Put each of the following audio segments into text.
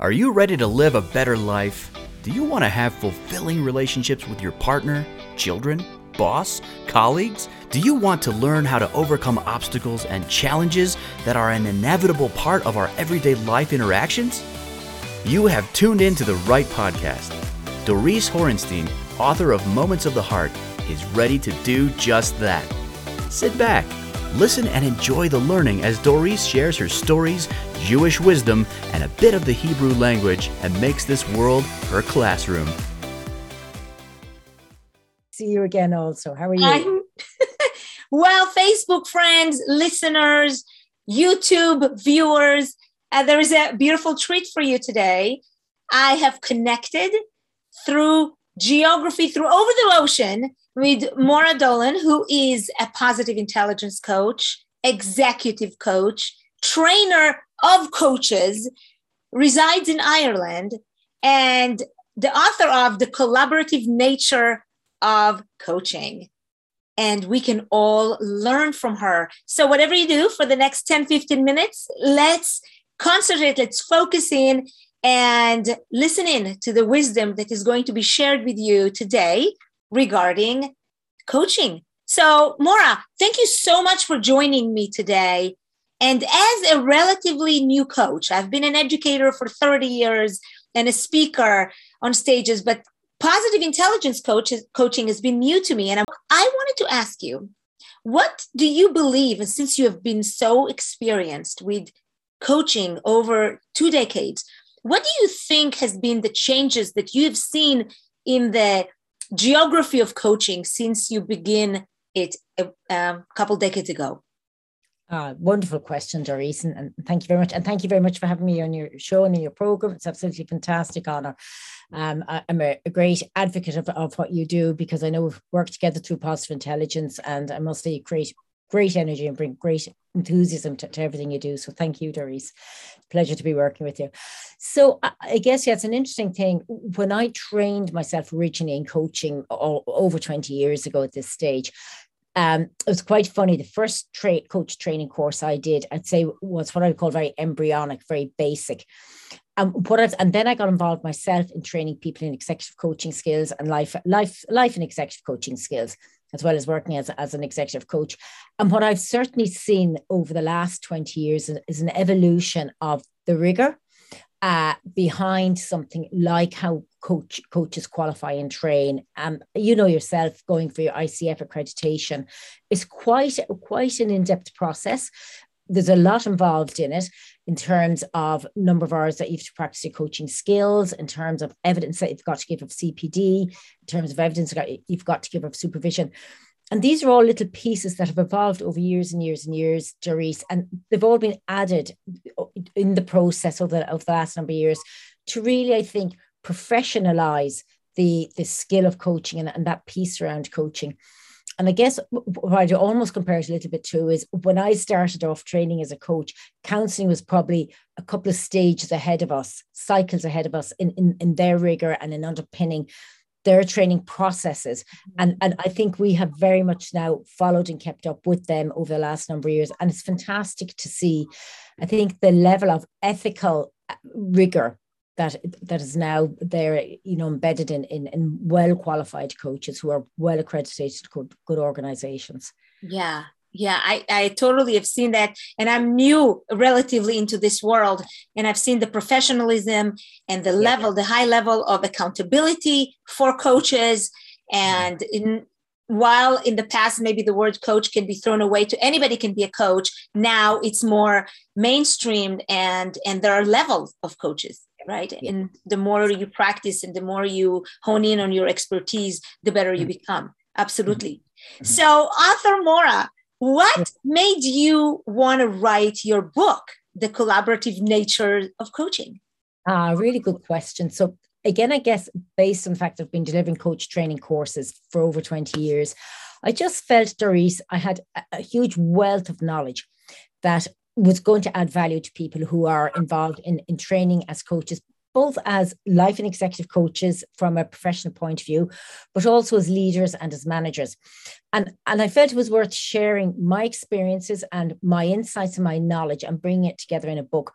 Are you ready to live a better life? Do you want to have fulfilling relationships with your partner, children, boss, colleagues? Do you want to learn how to overcome obstacles and challenges that are an inevitable part of our everyday life interactions? You have tuned in to the right podcast. Doris Horenstein, author of Moments of the Heart, is ready to do just that. Sit back, listen, and enjoy the learning as Doris shares her stories, Jewish wisdom, and a bit of the Hebrew language and makes this world her classroom. See you again, also. How are you? I'm well, Facebook friends, listeners, YouTube viewers, uh, there is a beautiful treat for you today. I have connected through geography, through over the ocean, with Maura Dolan, who is a positive intelligence coach, executive coach, trainer of coaches, resides in Ireland, and the author of The Collaborative Nature of Coaching. And we can all learn from her. So, whatever you do for the next 10, 15 minutes, let's concentrate, let's focus in and listen in to the wisdom that is going to be shared with you today regarding coaching. So, Maura, thank you so much for joining me today. And as a relatively new coach, I've been an educator for 30 years and a speaker on stages, but positive intelligence coach, coaching has been new to me. And I wanted to ask you, what do you believe, and since you have been so experienced with coaching over two decades, what do you think has been the changes that you have seen in the geography of coaching since you begin it a um, couple decades ago? Uh, wonderful question, Doris, and, and, thank you very much. And thank you very much for having me on your show and in your program. It's absolutely fantastic honor. Um, I, am a, a, great advocate of, of what you do because I know we've worked together through positive intelligence, and I must say you create great energy and bring great enthusiasm to, to everything you do. So thank you, Doris. Pleasure to be working with you. So I, I guess yeah, it's an interesting thing. When I trained myself originally in coaching all, over 20 years ago at this stage, um, it was quite funny. The first tra- coach training course I did, I'd say, was what I would call very embryonic, very basic. Um, what I've, and then I got involved myself in training people in executive coaching skills and life, life, life and executive coaching skills, as well as working as, as an executive coach. And what I've certainly seen over the last 20 years is an evolution of the rigor uh, behind something like how coach coaches qualify and train. Um, you know yourself, going for your ICF accreditation is quite quite an in depth process. There's a lot involved in it in terms of number of hours that you have to practice your coaching skills, in terms of evidence that you've got to give of CPD, in terms of evidence that you've got to give of supervision. And these are all little pieces that have evolved over years and years and years, Doris, and they've all been added in the process of the, of the last number of years to really, I think, professionalize the, the skill of coaching and, and that piece around coaching. And I guess what I'd almost compare it a little bit to is when I started off training as a coach, counseling was probably a couple of stages ahead of us, cycles ahead of us in, in, in their rigor and in underpinning their training processes. Mm-hmm. And, and I think we have very much now followed and kept up with them over the last number of years. And it's fantastic to see, I think, the level of ethical uh, rigor that that is now there, you know, embedded in in, in well qualified coaches who are well accredited good, good organizations. Yeah, yeah I, I totally have seen that. And i'm new relatively into this world and i've seen the professionalism and the yeah. level the high level of accountability for coaches. And mm-hmm. in while in the past maybe the word coach can be thrown away to anybody can be a coach now it's more mainstreamed and and there are levels of coaches right yeah. and the more you practice and the more you hone in on your expertise the better you mm-hmm. become absolutely mm-hmm. so author Maura what made you want to write your book, The Collaborative Nature of Coaching? Ah, really good question. So, again, I guess based on the fact I've been delivering coach training courses for over 20 years, I just felt, Doris, I had a, a huge wealth of knowledge that was going to add value to people who are involved in, in training as coaches, both as life and executive coaches from a professional point of view, but also as leaders and as managers. And, and I felt it was worth sharing my experiences and my insights and my knowledge and bringing it together in a book.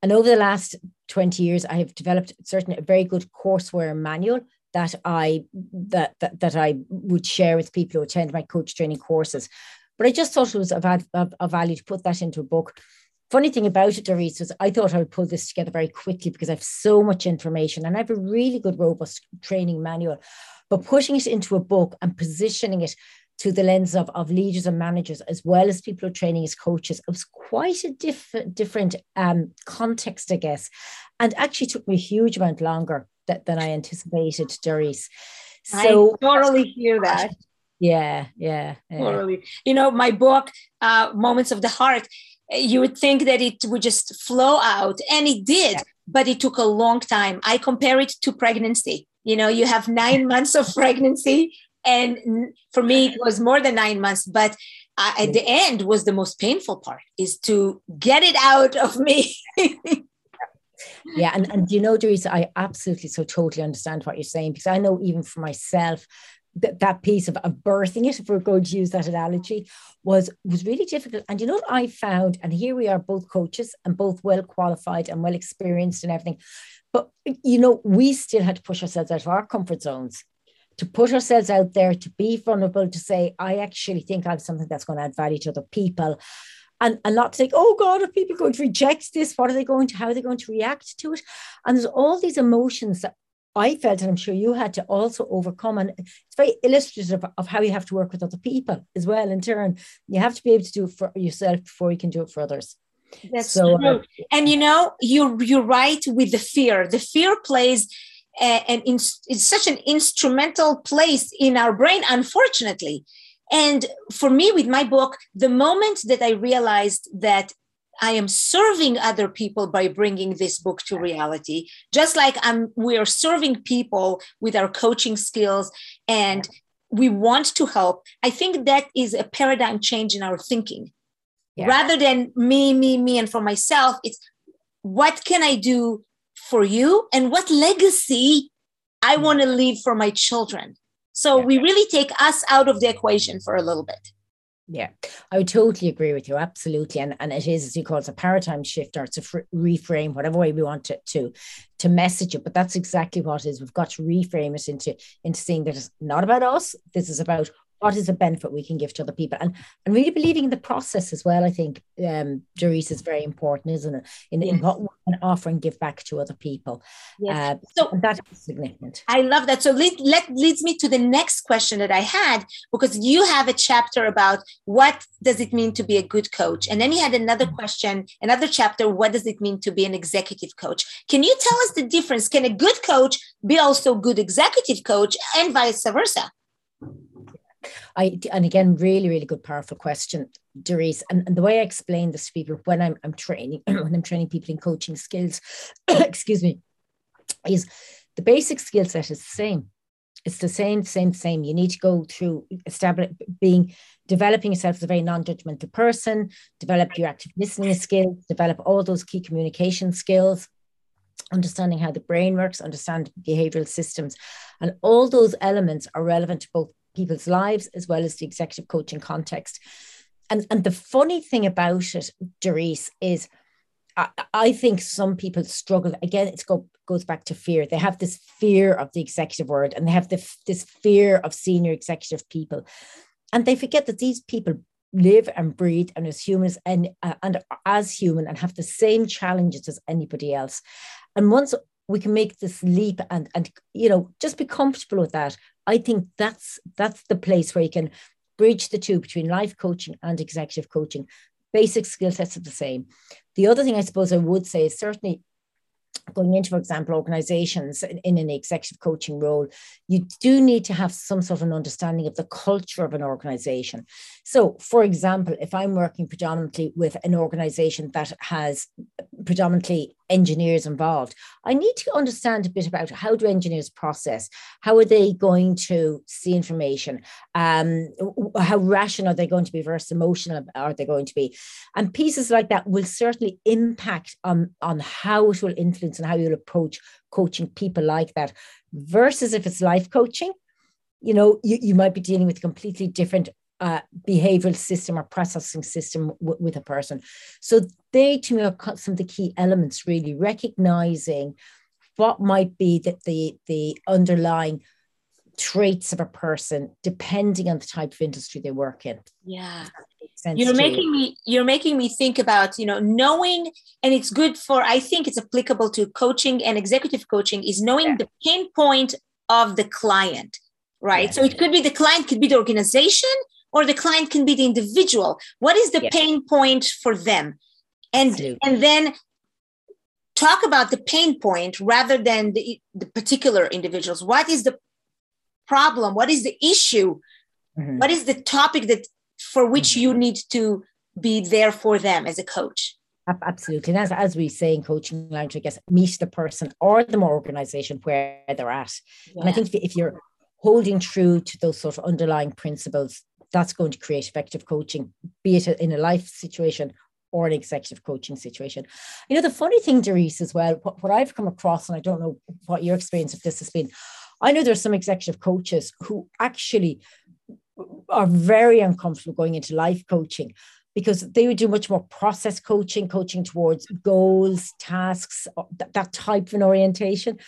And over the last 20 years, I have developed certainly a very good courseware manual that I that, that that I would share with people who attend my coach training courses. But I just thought it was of, of, of value to put that into a book. Funny thing about it, Doris, was I thought I would pull this together very quickly because I have so much information and I have a really good, robust training manual. But putting it into a book and positioning it to the lens of, of leaders and managers, as well as people who are training as coaches, it was quite a diff- different um, context, I guess. And actually took me a huge amount longer that, than I anticipated, Doris. So I totally hear that. Yeah, yeah, yeah. Totally. You know, my book, uh, Moments of the Heart, you would think that it would just flow out, and it did, yeah. but it took a long time. I compare it to pregnancy. You know, you have nine months of pregnancy, and for me, it was more than nine months, but uh, at the end was the most painful part is to get it out of me yeah and, and you know Teresa I absolutely so totally understand what you're saying because I know even for myself that, piece of, of birthing it if we're going to use that analogy was was really difficult and you know what I found and here we are both coaches and both well qualified and well experienced and everything but you know we still had to push ourselves out of our comfort zones to put ourselves out there to be vulnerable to say I actually think I have something that's going to add value to other people and, and not to think, oh God, are people going to reject this? What are they going to, how are they going to react to it? And there's all these emotions that I felt, and I'm sure you had to also overcome. And it's very illustrative of how you have to work with other people as well. In turn, you have to be able to do it for yourself before you can do it for others. That's so, true. Uh, and you know, you're you're right with the fear. The fear plays uh, and it's such an instrumental place in our brain, unfortunately. And for me, with my book, the moment that I realized that I am serving other people by bringing this book to reality, just like I'm, we are serving people with our coaching skills and we want to help. I think that is a paradigm change in our thinking. Yeah. Rather than me, me, me, and for myself, it's what can I do for you and what legacy I hmm. want to leave for my children. So yeah. we really take us out of the equation for a little bit. Yeah, I would totally agree with you. Absolutely. And, and it is, as you call it, a paradigm shift or it's a fr- reframe, whatever way we want it to, to message it. But that's exactly what it is. We've got to reframe it into, into seeing that it's not about us. This is about what is a benefit we can give to other people? And and really believing in the process as well i think um Doris is very important isn't it? In, yes. in what we can offer and give back to other people. Yes. Uh, so that is significant. I love that. So lead, let leads me to the next question that i had because you have a chapter about what does it mean to be a good coach? And then you had another question another chapter what does it mean to be an executive coach? Can you tell us the difference? Can a good coach be also good executive coach and vice versa I and again, really, really good, powerful question, Doris. And, and the way I explain this to people when I'm, I'm training, when I'm training people in coaching skills, excuse me, is the basic skill set is the same. It's the same, same, same. You need to go through establish being developing yourself as a very non-judgmental person, develop your active listening skills, develop all those key communication skills, understanding how the brain works, understand behavioral systems. And all those elements are relevant to both people's lives as well as the executive coaching context. And, and the funny thing about it, Doris, is I, I think some people struggle. Again, it go, goes back to fear. They have this fear of the executive world and they have the, this fear of senior executive people. And they forget that these people live and breathe and as humans and, uh, and as human and have the same challenges as anybody else. And once we can make this leap and and you know just be comfortable with that i think that's that's the place where you can bridge the two between life coaching and executive coaching basic skill sets are the same the other thing i suppose i would say is certainly going into, for example, organizations in, in, an executive coaching role, you do need to have some sort of an understanding of the culture of an organization. So, for example, if I'm working predominantly with an organization that has predominantly engineers involved, I need to understand a bit about how do engineers process, how are they going to see information, um, how rational are they going to be versus emotional are they going to be, and pieces like that will certainly impact on on how it will influence and how you'll approach coaching people like that, versus if it's life coaching. You know, you, you might be dealing with completely different uh, behavioral system or processing system w- with a person. So they, to me, are some of the key elements. Really recognizing what might be that the the underlying traits of a person depending on the type of industry they work in yeah you're making you. me you're making me think about you know knowing and it's good for i think it's applicable to coaching and executive coaching is knowing yeah. the pain point of the client right yeah. so it could be the client could be the organization or the client can be the individual what is the yeah. pain point for them and Absolutely. and then talk about the pain point rather than the, the particular individuals what is the problem what is the issue mm-hmm. what is the topic that for which mm-hmm. you need to be there for them as a coach absolutely and as, as we say in coaching language i guess meet the person or the organization where they're at yeah. and i think if you're holding true to those sort of underlying principles that's going to create effective coaching be it in a life situation or an executive coaching situation. You know, the funny thing, Doris, as well, what, what I've come across, and I don't know what your experience of this has been, I know there's some executive coaches who actually are very uncomfortable going into life coaching because they would do much more process coaching, coaching towards goals, tasks, uh, that, that type of an orientation.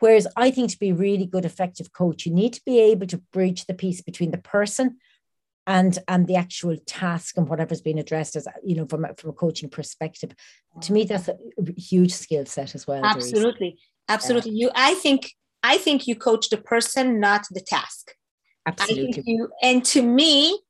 Whereas I think to be a really good, effective coach, you need to be able to bridge the piece between the person and and the actual task and whatever's being addressed as you know from a, from a coaching perspective. To me, that's a huge skill set as well. Absolutely, absolutely. Yeah. You, I think I think you coach the person, not the task. Absolutely. You, and to me,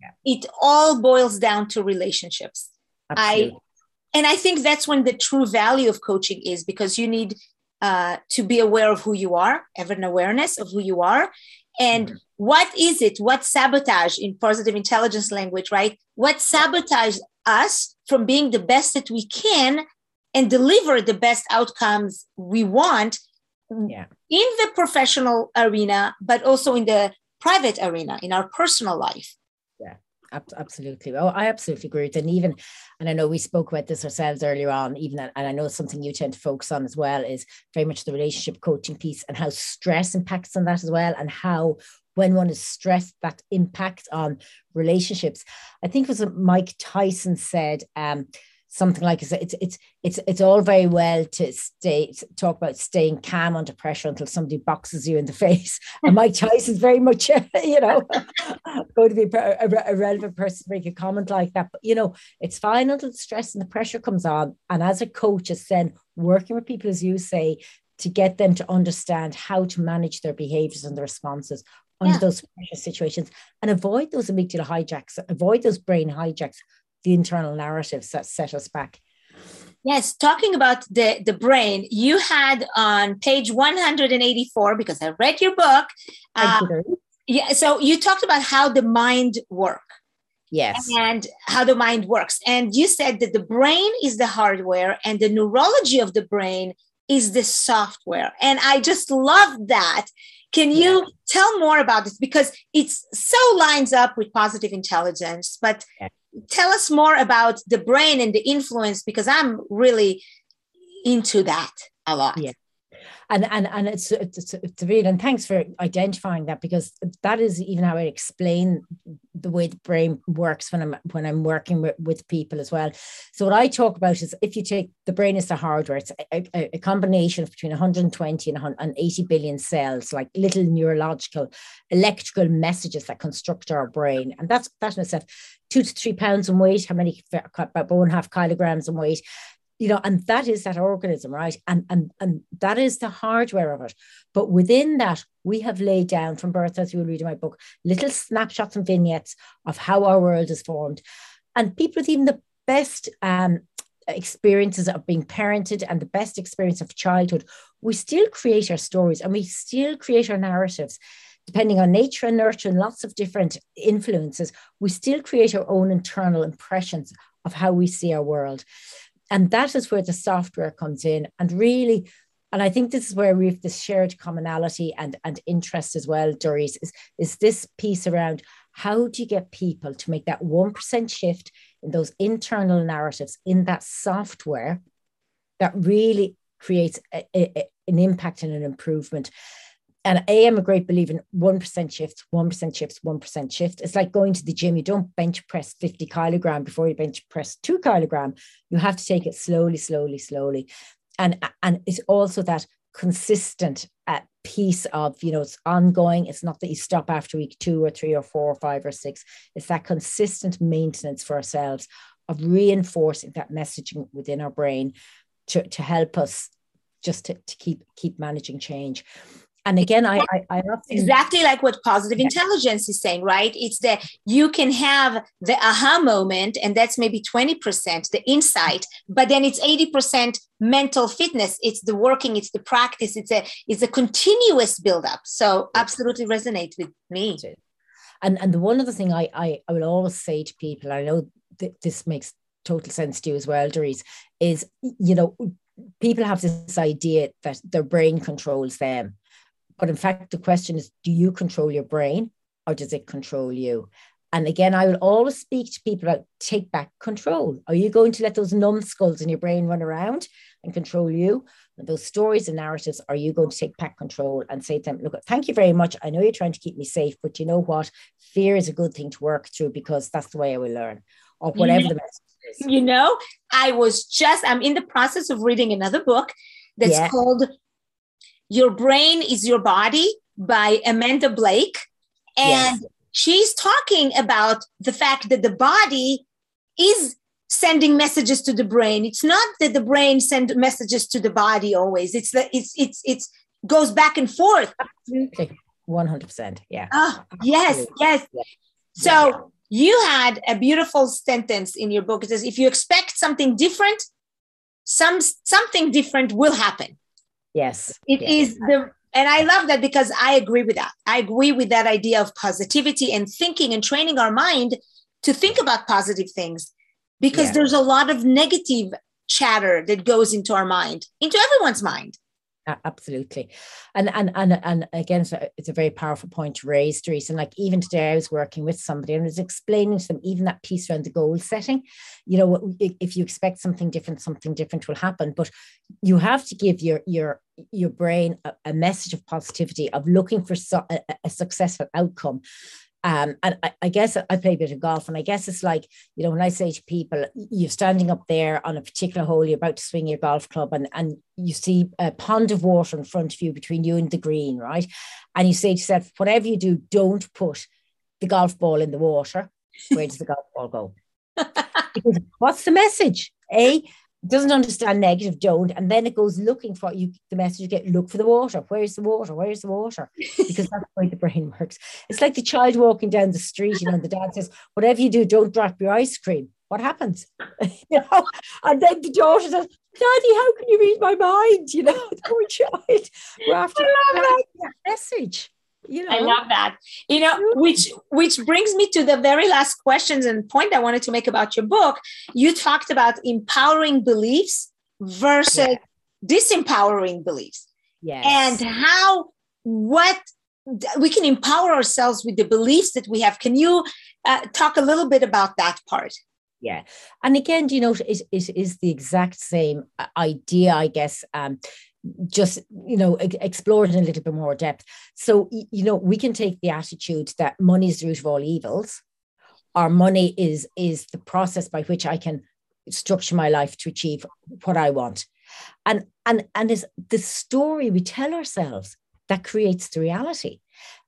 yeah. it all boils down to relationships. Absolutely. I and I think that's when the true value of coaching is because you need uh, to be aware of who you are, have an awareness of who you are, and what is it? What sabotage in positive intelligence language, right? What sabotage us from being the best that we can and deliver the best outcomes we want yeah. in the professional arena, but also in the private arena, in our personal life. Absolutely. Oh, I absolutely agree with it. And even, and I know we spoke about this ourselves earlier on, even, and I know something you tend to focus on as well is very much the relationship coaching piece and how stress impacts on that as well, and how when one is stressed, that impact on relationships. I think it was Mike Tyson said, um, something like it's it's it's it's all very well to stay talk about staying calm under pressure until somebody boxes you in the face. And Mike is very much you know going to be a, a, relevant person to make a comment like that. But you know, it's fine until the stress and the pressure comes on. And as a coach, is then working with people, as you say, to get them to understand how to manage their behaviors and their responses under yeah. those pressure situations and avoid those amygdala hijacks, avoid those brain hijacks the internal narratives that set us back. Yes, talking about the, the brain, you had on page 184, because I read your book. Uh, yeah, so you talked about how the mind work. Yes. And how the mind works. And you said that the brain is the hardware and the neurology of the brain is the software. And I just love that. Can you yeah. tell more about this? Because it's so lines up with positive intelligence, but yeah tell us more about the brain and the influence because I'm really into that a lot. Yeah. And, and and it's it's it's real. And thanks for identifying that because that is even how I explain the way the brain works when I'm when I'm working with, with people as well. So what I talk about is if you take the brain is the hardware, it's a, a, a combination of between 120 and 180 billion cells, like little neurological electrical messages that construct our brain, and that's that in itself two to three pounds in weight, how many, about one and a half kilograms in weight, you know, and that is that organism, right? And, and, and that is the hardware of it. But within that, we have laid down from birth, as you will read in my book, little snapshots and vignettes of how our world is formed. And people with even the best um, experiences of being parented and the best experience of childhood, we still create our stories and we still create our narratives depending on nature and nurture and lots of different influences, we still create our own internal impressions of how we see our world. And that is where the software comes in. And really, and I think this is where we've this shared commonality and, and interest as well, Doris, is, is this piece around how do you get people to make that 1% shift in those internal narratives in that software that really creates a, a, an impact and an improvement and I am a great believer in 1% shifts, 1% shifts, 1% shift. It's like going to the gym. You don't bench press 50 kilogram before you bench press two kilogram. You have to take it slowly, slowly, slowly. And, and it's also that consistent uh, piece of, you know, it's ongoing. It's not that you stop after week two or three or four or five or six. It's that consistent maintenance for ourselves of reinforcing that messaging within our brain to, to help us just to, to keep keep managing change and again i i, I exactly like what positive yeah. intelligence is saying right? It's that you can have the aha moment and that's maybe 20% the insight but then it's 80% mental fitness. It's the working it's the practice it's a it's a continuous build up so absolutely resonate with me. And and the one other thing i i, I will always say to people i know that this makes total sense to you as well Doris, is you know people have this idea that their brain controls them but in fact, the question is do you control your brain or does it control you? And again, I will always speak to people about take back control. Are you going to let those numbskulls in your brain run around and control you? And those stories and narratives, are you going to take back control and say to them, look, thank you very much. I know you're trying to keep me safe, but you know what? Fear is a good thing to work through because that's the way I will learn, or whatever the message is. You know, I was just, I'm in the process of reading another book that's yeah. called your Brain is Your Body by Amanda Blake. And yes. she's talking about the fact that the body is sending messages to the brain. It's not that the brain sends messages to the body always. It's that it's it's it's goes back and forth. Absolutely. 100%. Yeah. Oh, yes, yes. Yeah. So yeah. you had a beautiful sentence in your book. It says, if you expect something different, some something different will happen. Yes. it yes. is the and I love that because I agree with that. I agree with that idea of positivity and thinking and training our mind to think about positive things because yeah. there's a lot of negative chatter that goes into our mind, into everyone's mind absolutely and and and and again it's a very powerful point to raise Teresa. and like even today I was working with somebody and I was explaining to them even that piece around the goal setting you know if you expect something different something different will happen but you have to give your your your brain a, a message of positivity of looking for so, a, a successful outcome um, and I, I, guess I play a bit of golf, and I guess it's like, you know, when I say to people, you're standing up there on a particular hole, you're about to swing your golf club, and, and you see a pond of water in front of you between you and the green, right? And you say to yourself, whatever you do, don't put the golf ball in the water. Where does the golf ball go? because what's the message? A, doesn't understand negative, don't, and then it goes looking for you. The message you get: look for the water. Where's the water? Where's the water? Because that's the way the brain works. It's like the child walking down the street, you know, and the dad says, "Whatever you do, don't drop your ice cream." What happens? you know, and then the daughter says, "Daddy, how can you read my mind?" You know, the poor child. We're after that message you know? i love that. You know which which brings me to the very last questions and point i wanted to make about your book. You talked about empowering beliefs versus yeah. disempowering beliefs. Yes. and how what we can empower ourselves with the beliefs that we have. Can you uh, talk a little bit about that part? Yeah. And again do you know it, it is the exact same idea i guess um just you know explore it in a little bit more depth. So you know we can take the attitude that money is the root of all evils. Our money is is the process by which i can structure my life to achieve what i want. And and and is the story we tell ourselves that creates the reality.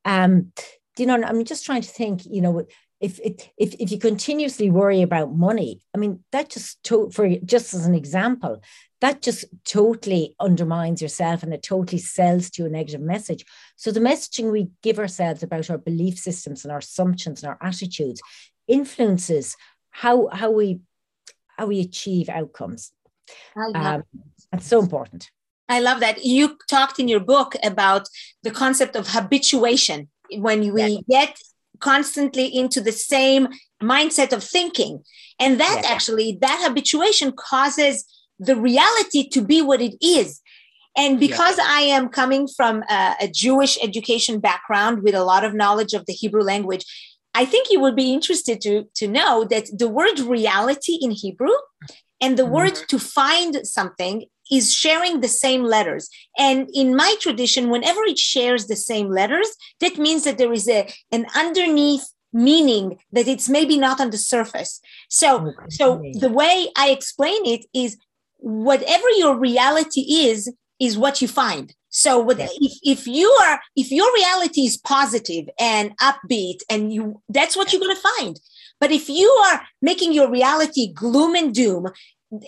Um you know i'm just trying to think you know if it if, if you continuously worry about money i mean that just to, for just as an example that just totally undermines yourself and it totally sells to a negative message. So the messaging we give ourselves about our belief systems and our assumptions and our attitudes influences how how we how we achieve outcomes. Um, that's so important. I love that. You talked in your book about the concept of habituation when we yeah. get constantly into the same mindset of thinking. And that yeah. actually, that habituation causes the reality to be what it is. And because yeah. I am coming from a, a, Jewish education background with a lot of knowledge of the Hebrew language, I think you would be interested to, to know that the word reality in Hebrew and the mm-hmm. word to find something is sharing the same letters. And in my tradition, whenever it shares the same letters, that means that there is a, an underneath meaning that it's maybe not on the surface. So, okay. so the way I explain it is whatever your reality is, is what you find. So what, if, if you are if your reality is positive and upbeat and you that's what you're going to find. But if you are making your reality gloom and doom,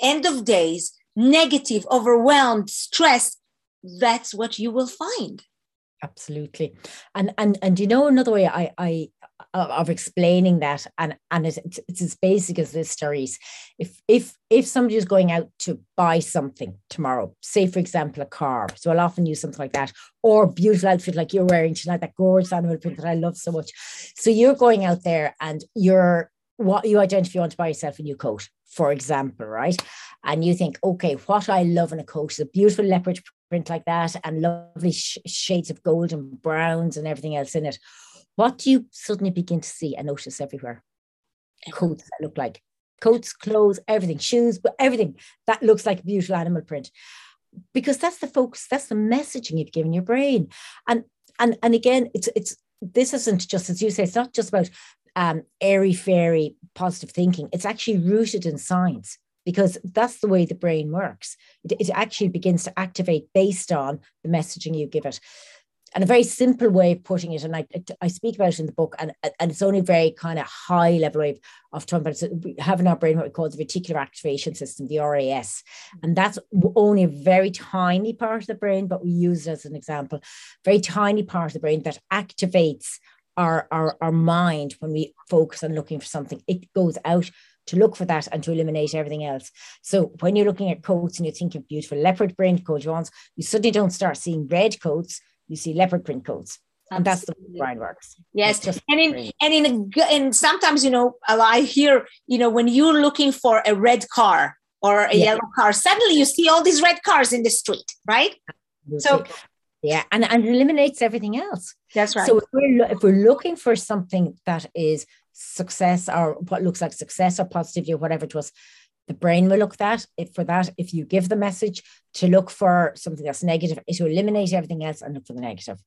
end of days, negative, overwhelmed, stressed, that's what you will find. Absolutely. And and and you know another way I I of explaining that and and it's, it's as basic as this stories if if if somebody is going out to buy something tomorrow say for example a car so i'll often use something like that or beautiful outfit like you're wearing tonight that gorgeous animal print that i love so much. So you're going out there and you're what you identify you want to buy yourself a new coat for example right? And you think okay what i love in a coat is a beautiful leopard print like that and lovely sh- shades of gold and browns and everything else in it what do you suddenly begin to see and notice everywhere? Coats that look like coats, clothes, everything, shoes, but everything that looks like a beautiful animal print. Because that's the focus, that's the messaging you've given your brain. And and and again, it's it's this isn't just as you say, it's not just about um, airy fairy positive thinking. It's actually rooted in science because that's the way the brain works. It, it actually begins to activate based on the messaging you give it and a very simple way of putting it, and I, I speak about it in the book, and, and it's only very kind of high level way of talking about it. having our brain what we call the reticular activation system, the RAS, and that's only a very tiny part of the brain, but we use it as an example, very tiny part of the brain that activates our, our, our mind when we focus on looking for something. It goes out to look for that and to eliminate everything else. So when you're looking at coats and you think of beautiful leopard print coat ones, you suddenly don't start seeing red coats you see leopard print coats. And that's the way brain works. Yes, and in and in and sometimes you know I hear you know when you're looking for a red car or a yeah. yellow car, suddenly you see all these red cars in the street, right? So yeah, and, and eliminates everything else. That's right. So if we're if we're looking for something that is success or what looks like success or positivity or whatever to us, the brain will look that if for that if you give the message to look for something that's negative it will eliminate everything else and look for the negative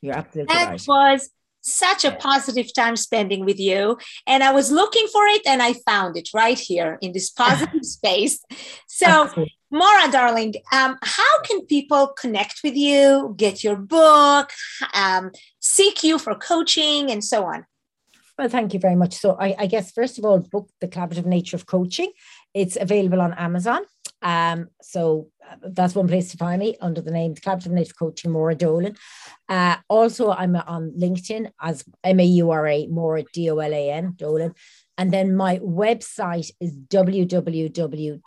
you're absolutely right. that right was such a positive time spending with you and i was looking for it and i found it right here in this positive space so absolutely. Maura, darling, um, how can people connect with you, get your book, um, seek you for coaching, and so on? Well, thank you very much. So, I, I, guess, first of all, book The Collaborative Nature of Coaching it's available on Amazon. Um, so uh, that's one place to find me under the name Collaborative Native Coaching Maura Dolan. Uh, also, I'm on LinkedIn as M A U R A Maura D O L A N Dolan. And then my website is www.leci.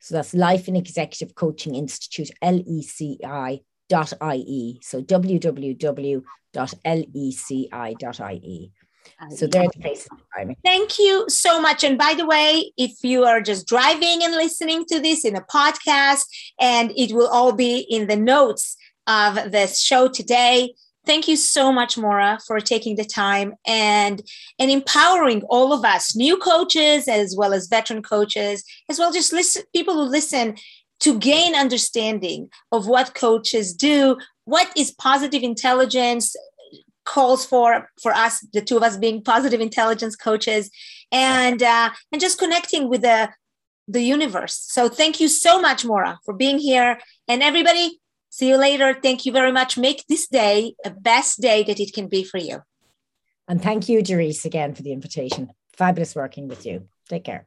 So that's Life and Executive Coaching Institute, LECI dot IE. So www.leci.ie. So they're the places Thank you so much. And by the way, if you are just driving and listening to this in a podcast, and it will all be in the notes of this show today. Thank you so much, Maura, for taking the time and and empowering all of us, new coaches as well as veteran coaches, as well just listen people who listen to gain understanding of what coaches do, what is positive intelligence, calls for for us the two of us being positive intelligence coaches and uh, and just connecting with the the universe. So thank you so much Maura for being here. And everybody see you later. Thank you very much. Make this day a best day that it can be for you. And thank you Doris again for the invitation. Fabulous working with you. Take care